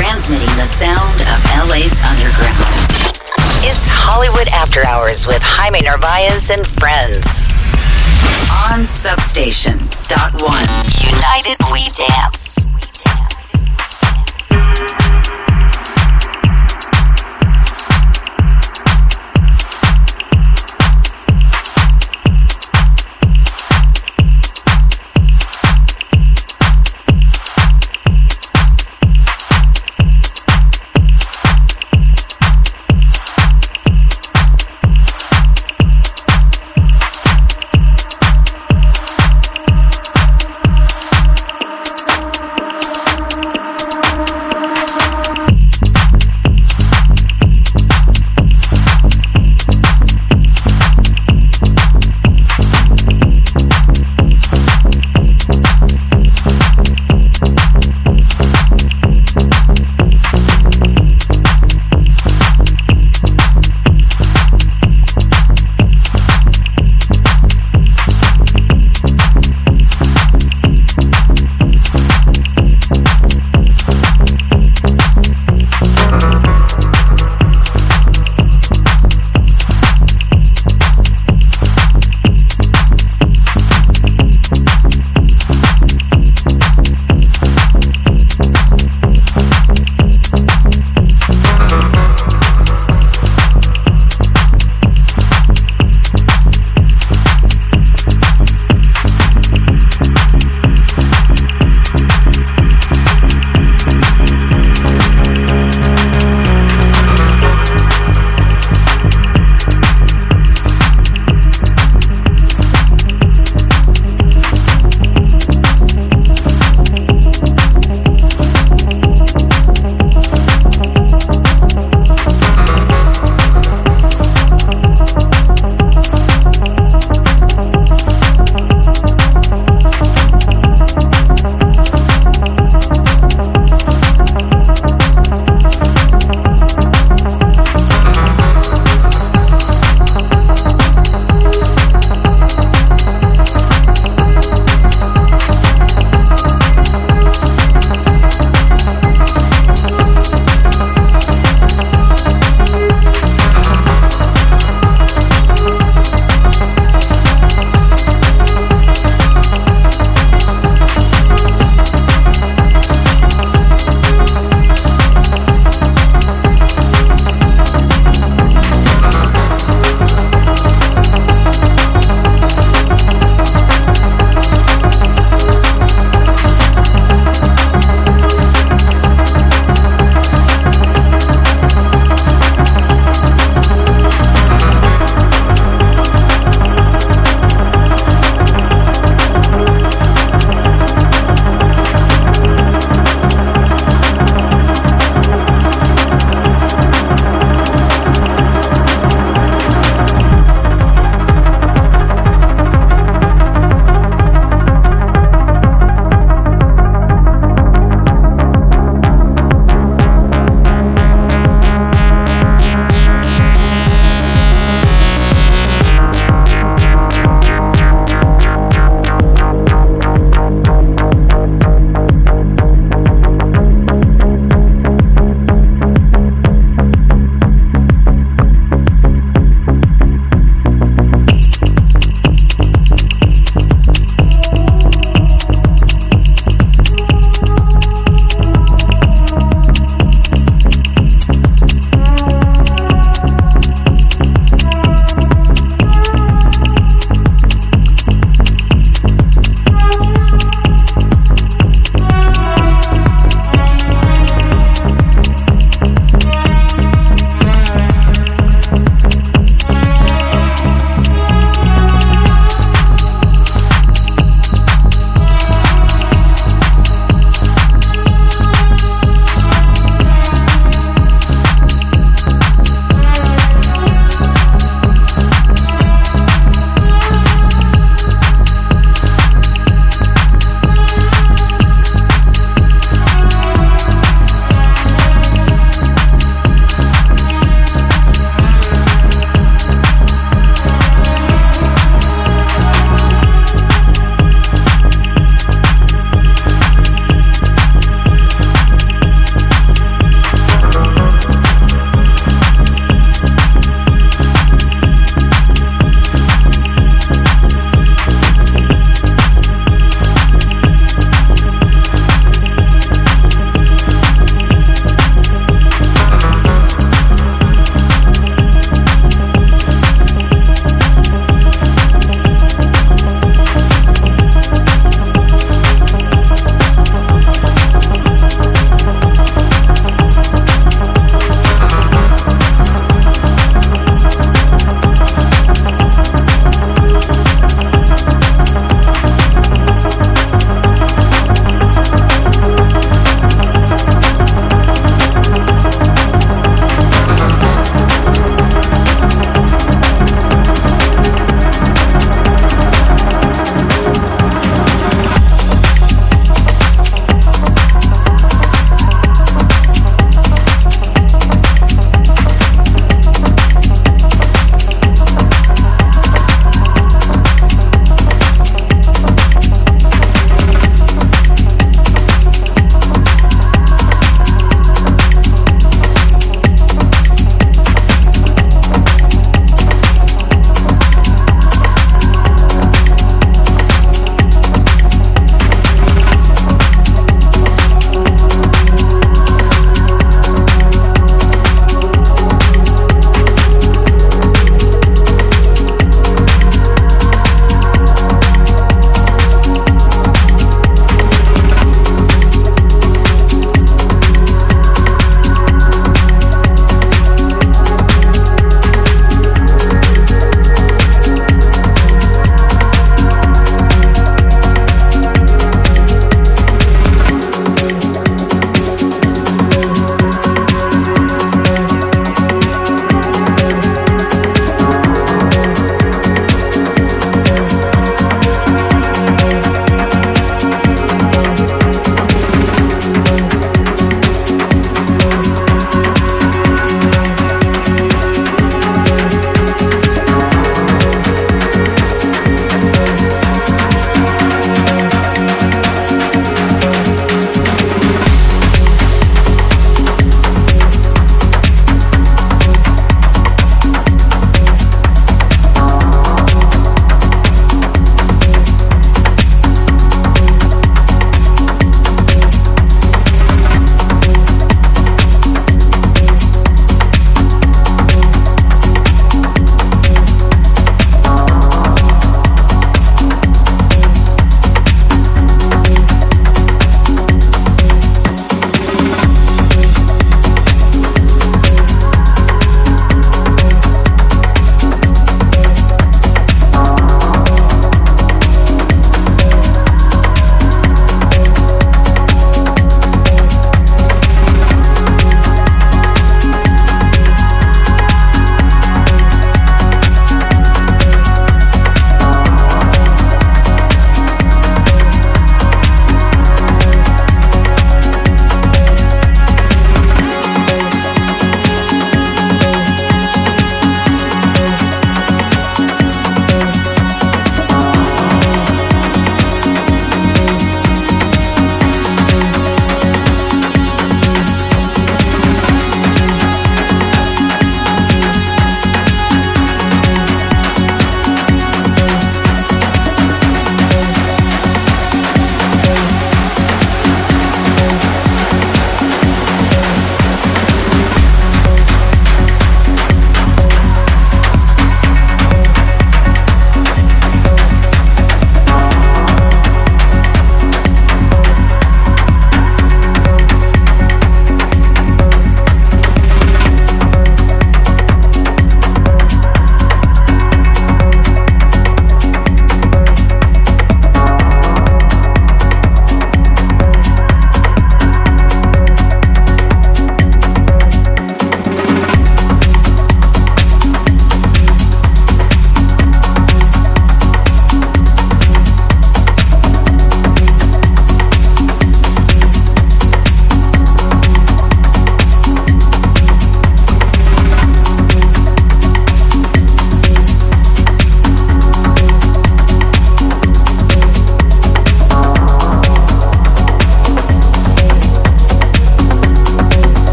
transmitting the sound of LA's underground. It's Hollywood After Hours with Jaime Narvaez and friends. On Substation. Dot one. United We Dance.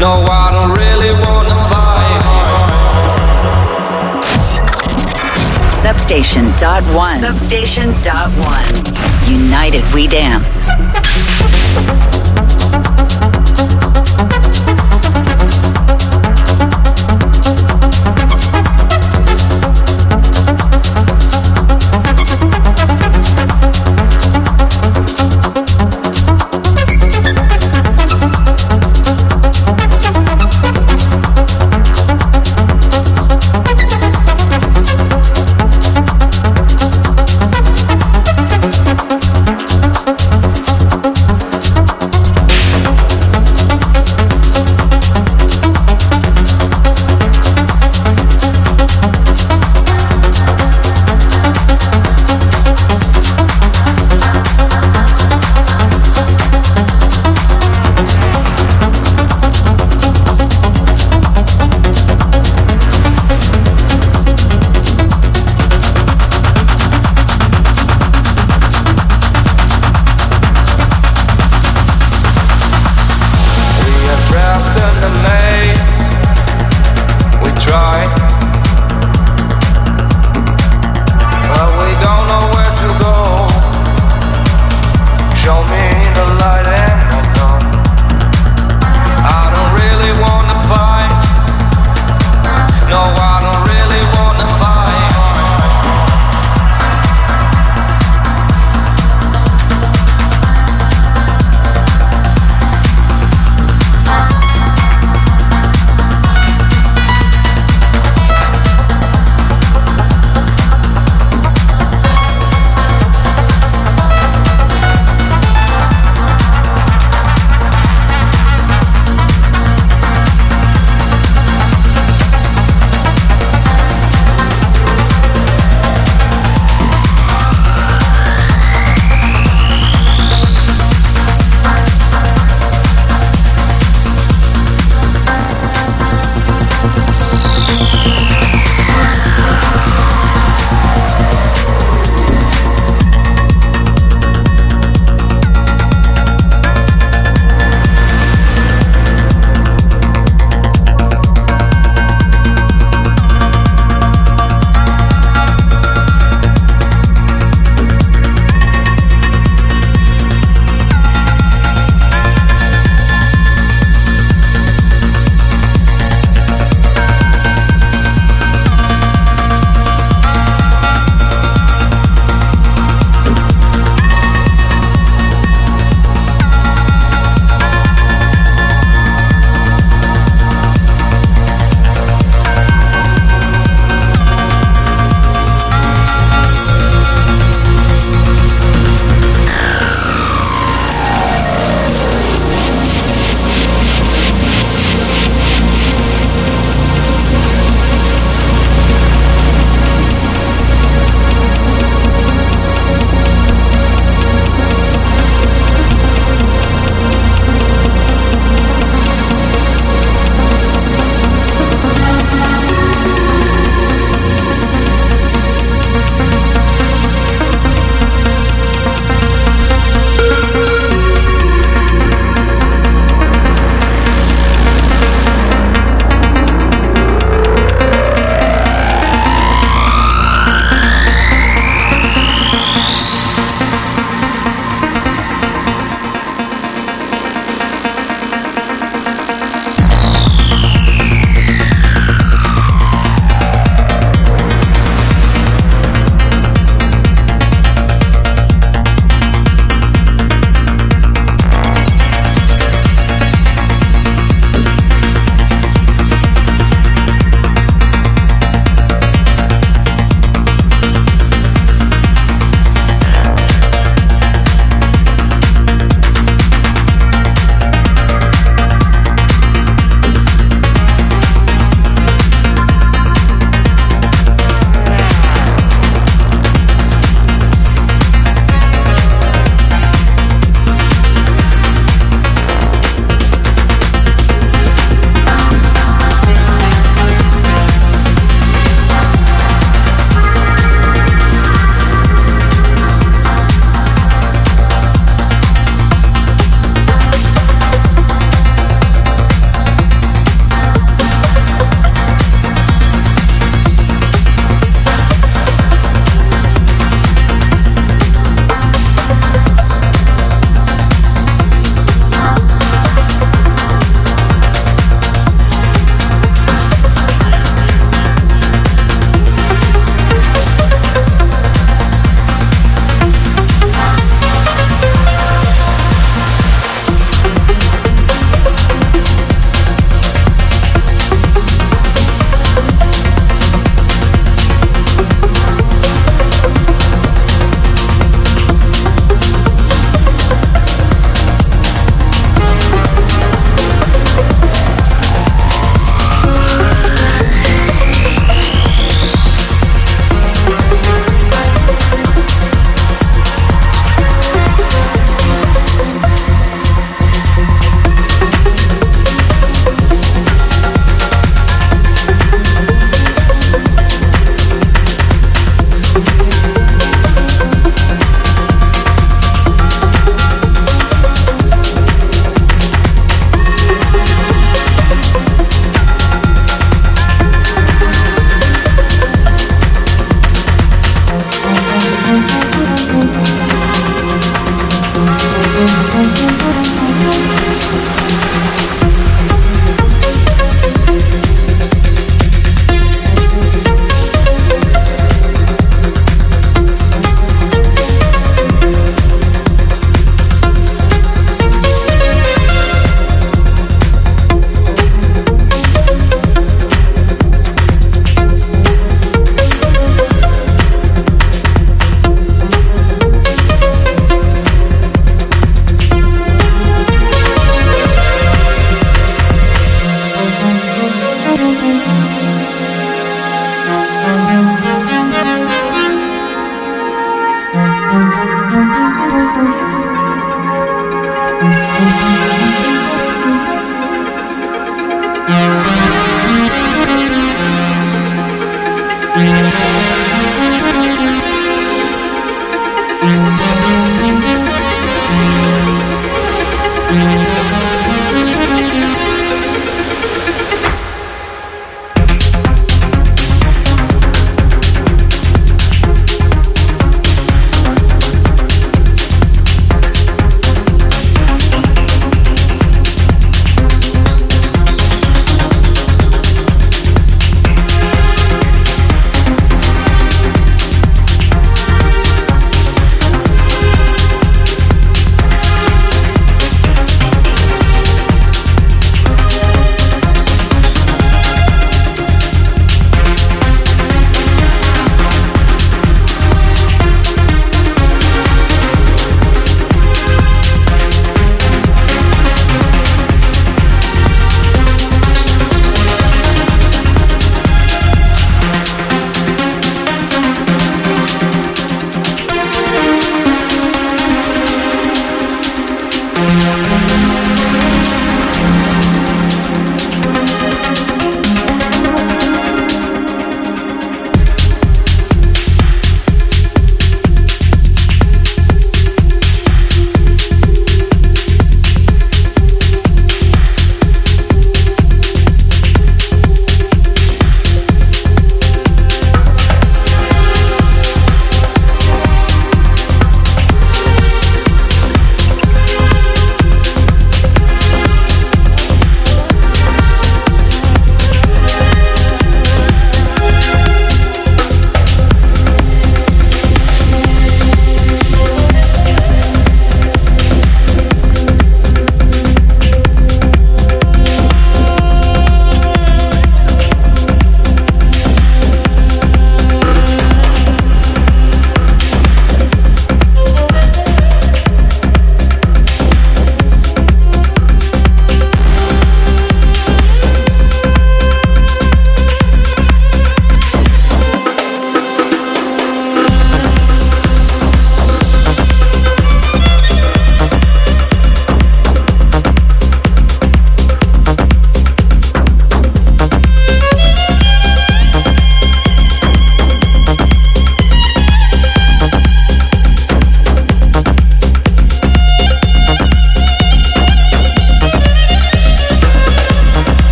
No, I don't really wanna fight. Substation dot one. Substation dot one. United we dance.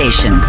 Substation.one.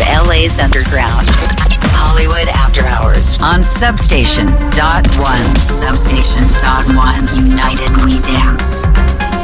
of LA's underground. Hollywood After Hours on Substation. Dot one. Substation. Dot one. United We Dance.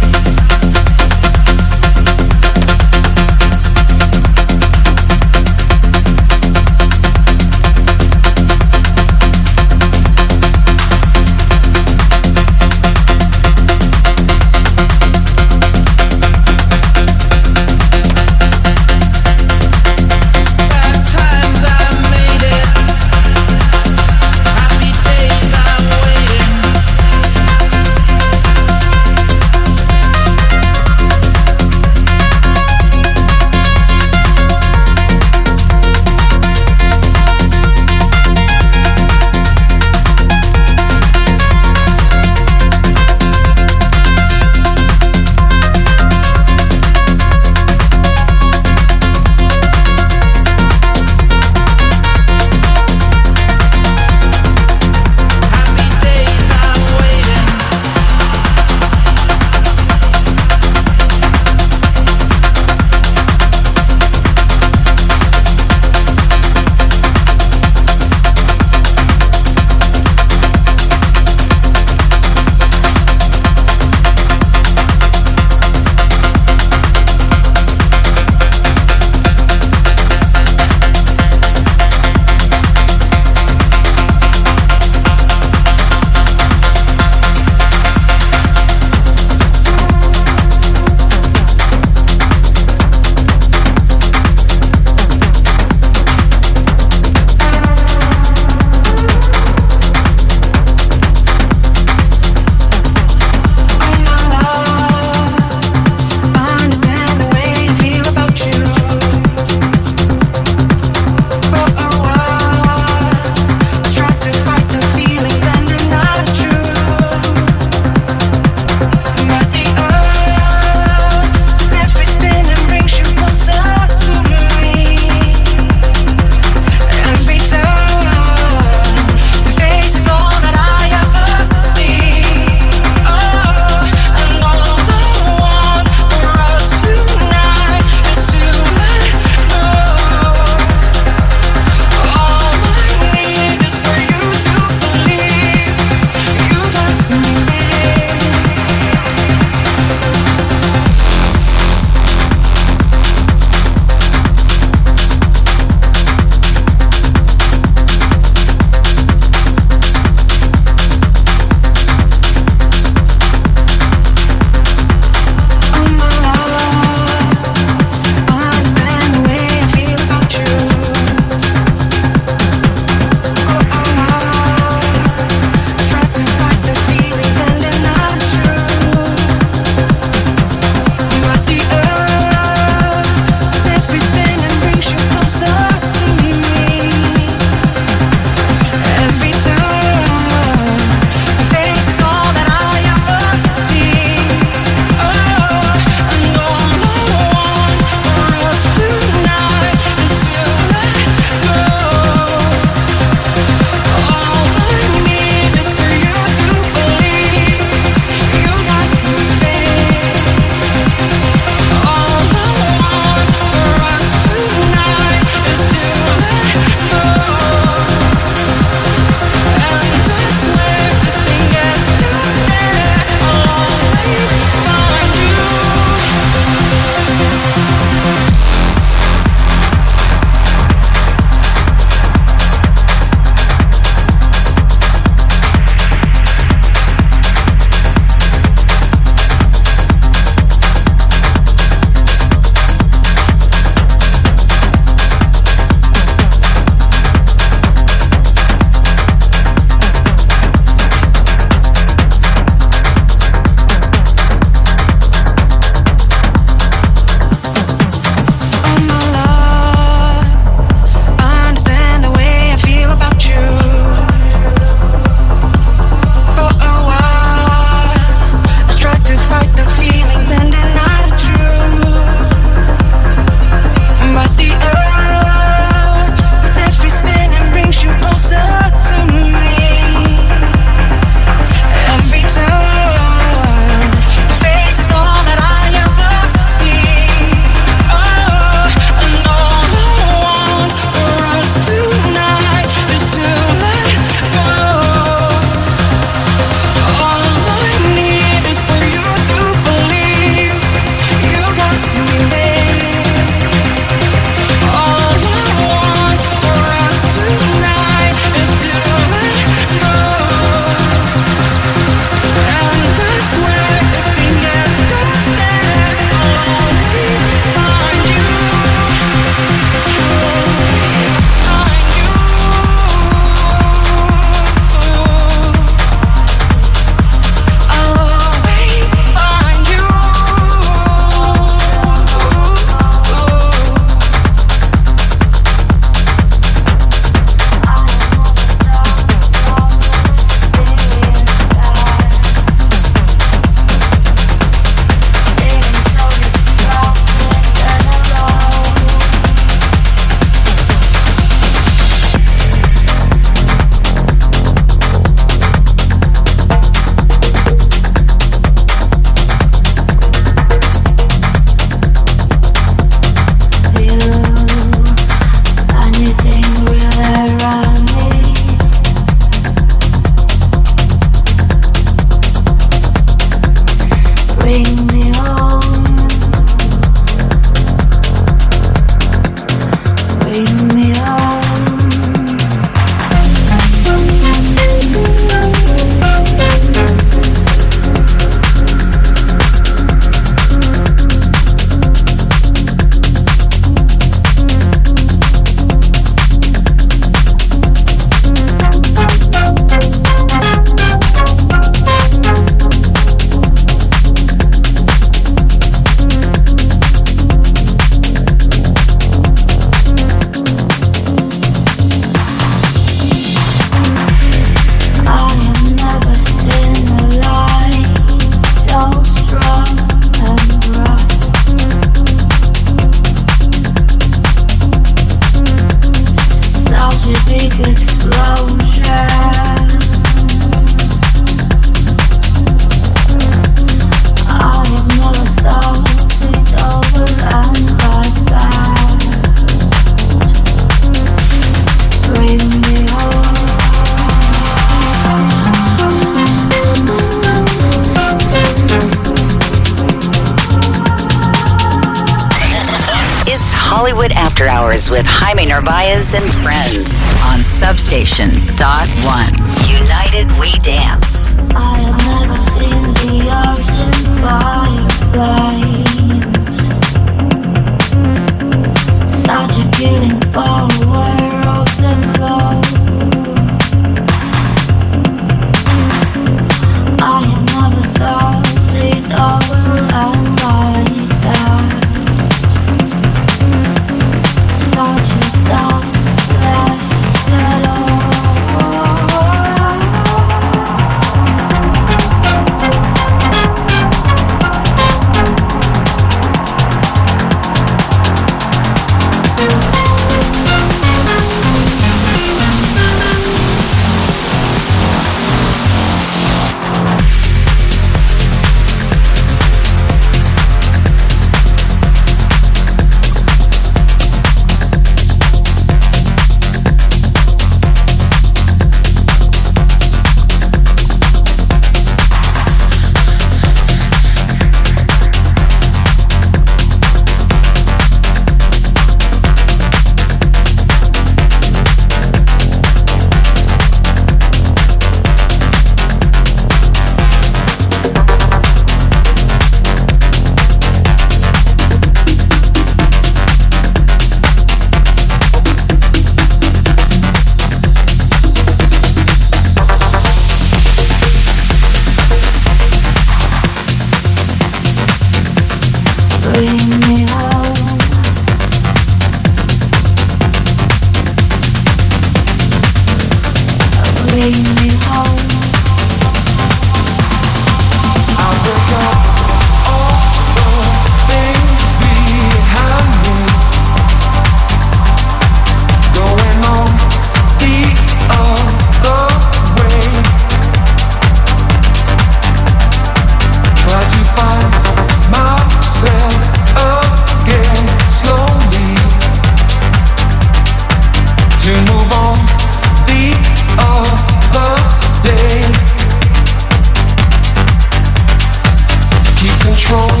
The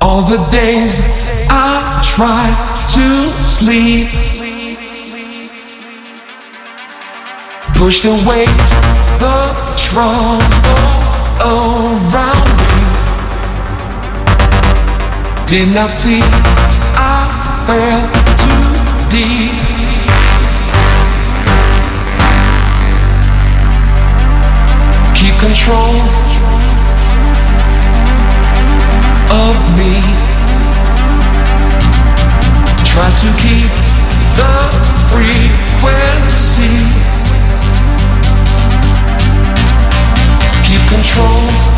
All the days I try to sleep, pushed away the troubles around me. Did not see I fell too deep. Keep control Try to keep the frequency. Keep control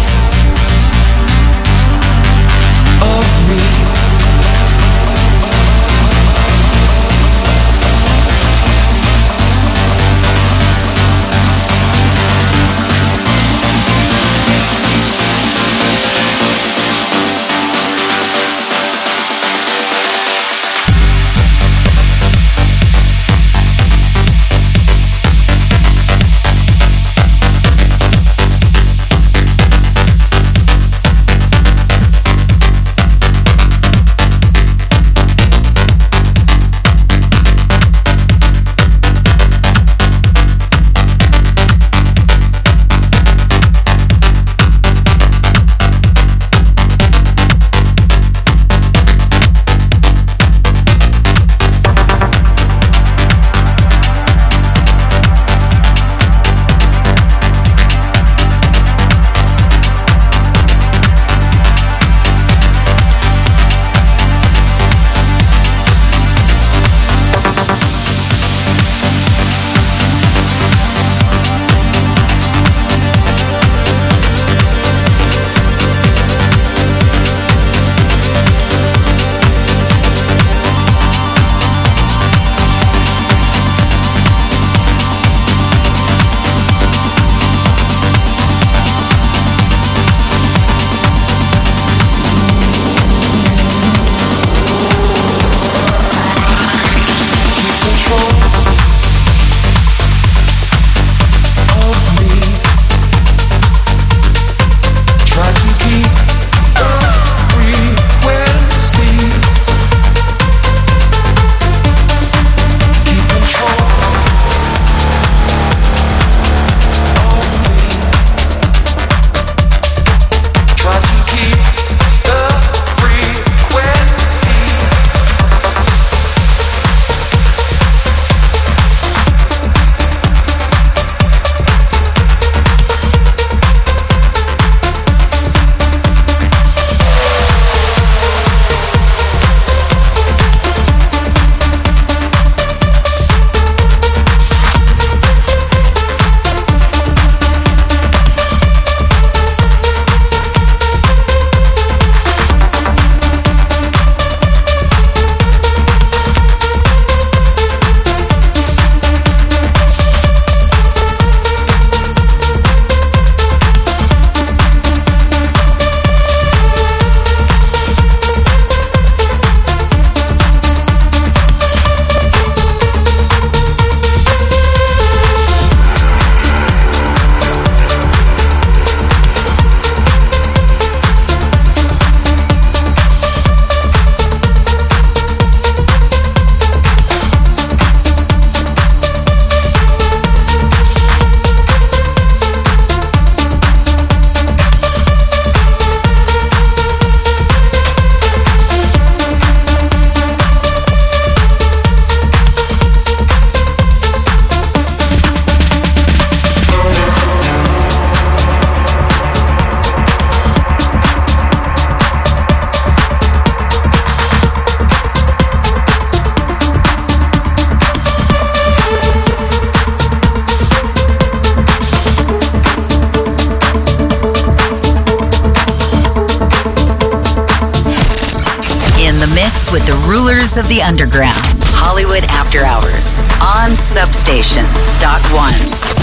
underground. Hollywood After Hours on Substation. Dot one.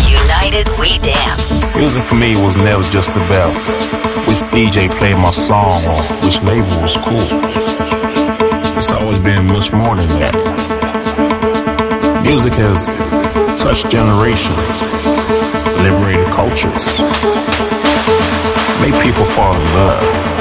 United We Dance. Music for me was never just about which DJ played my song or which label was cool. It's always been much more than that. Music has touched generations, liberated cultures, made people fall in love,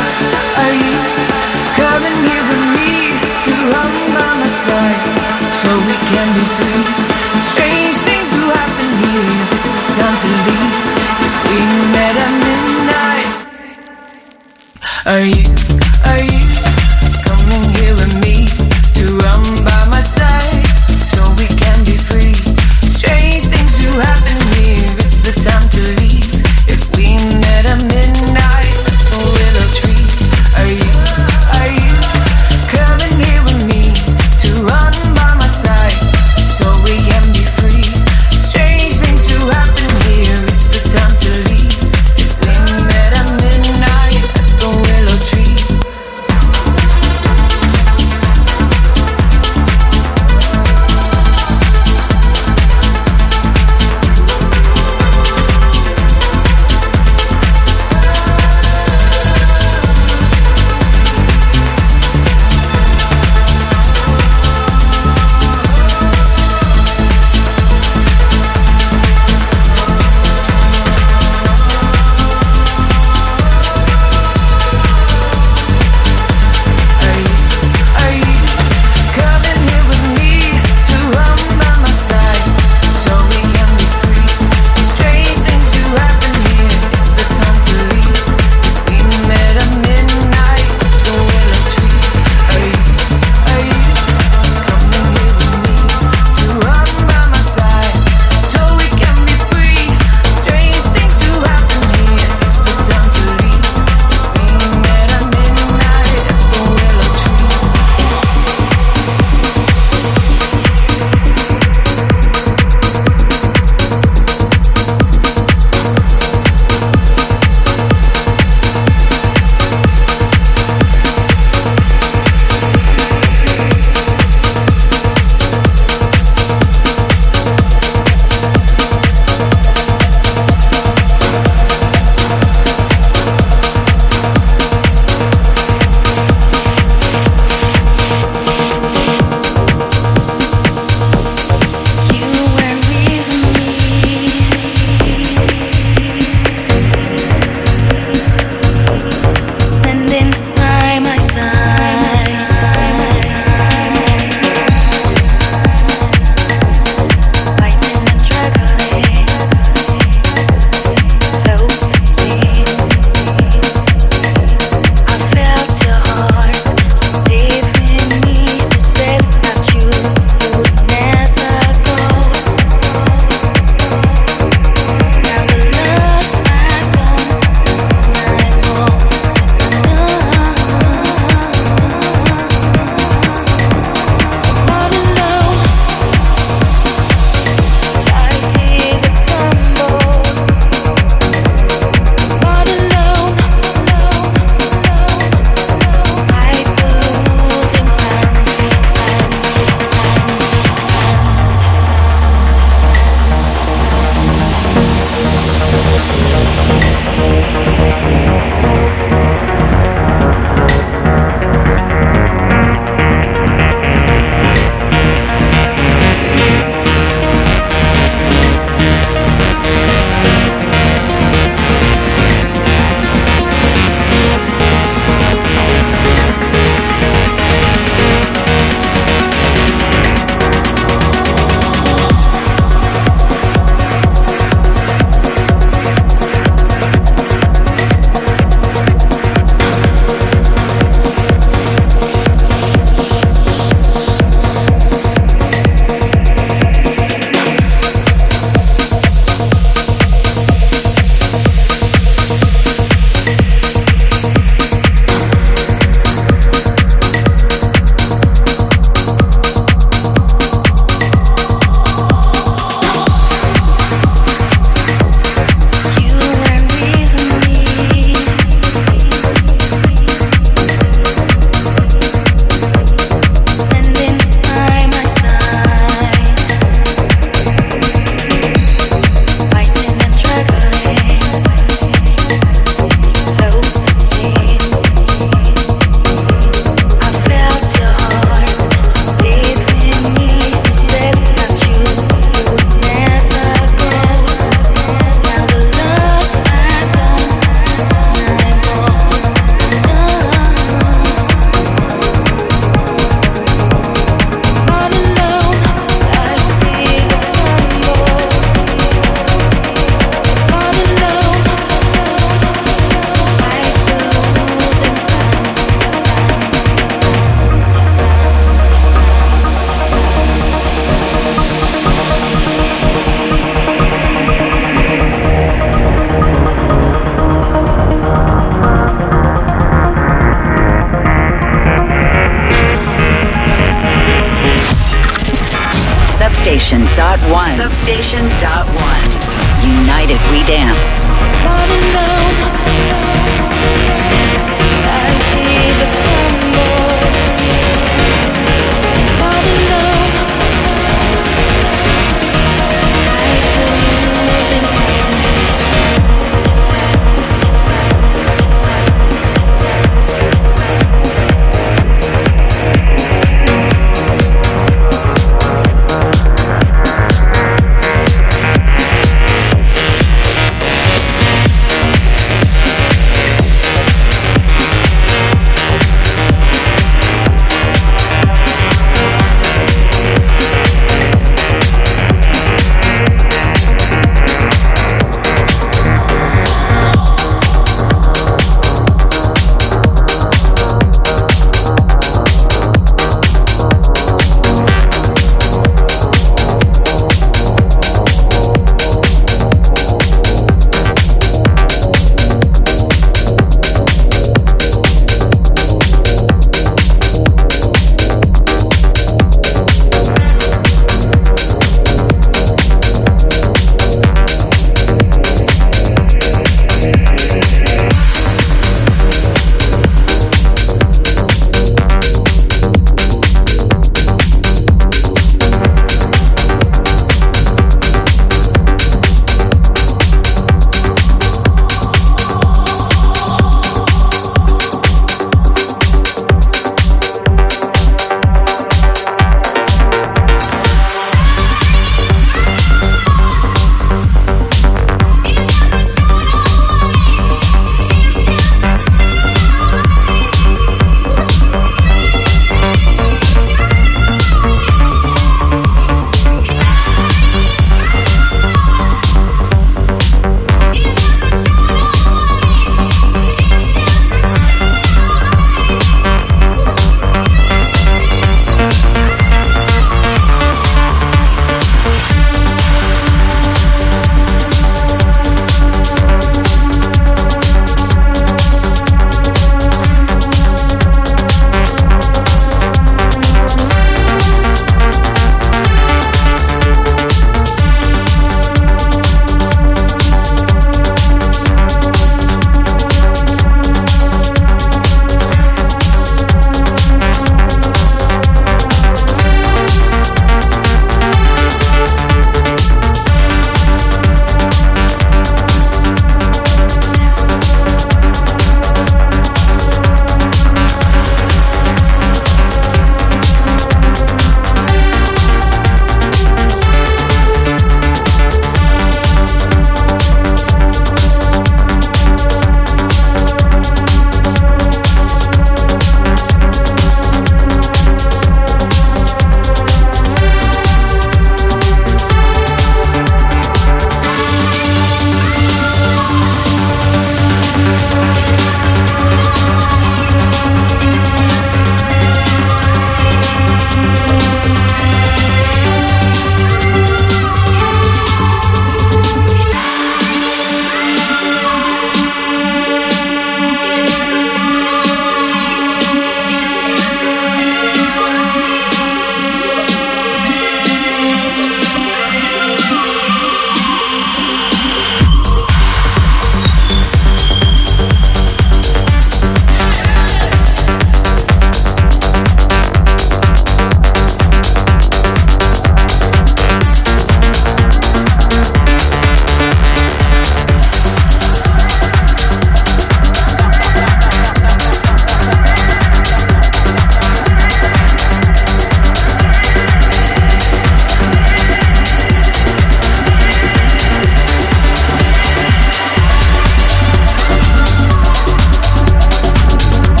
can be free?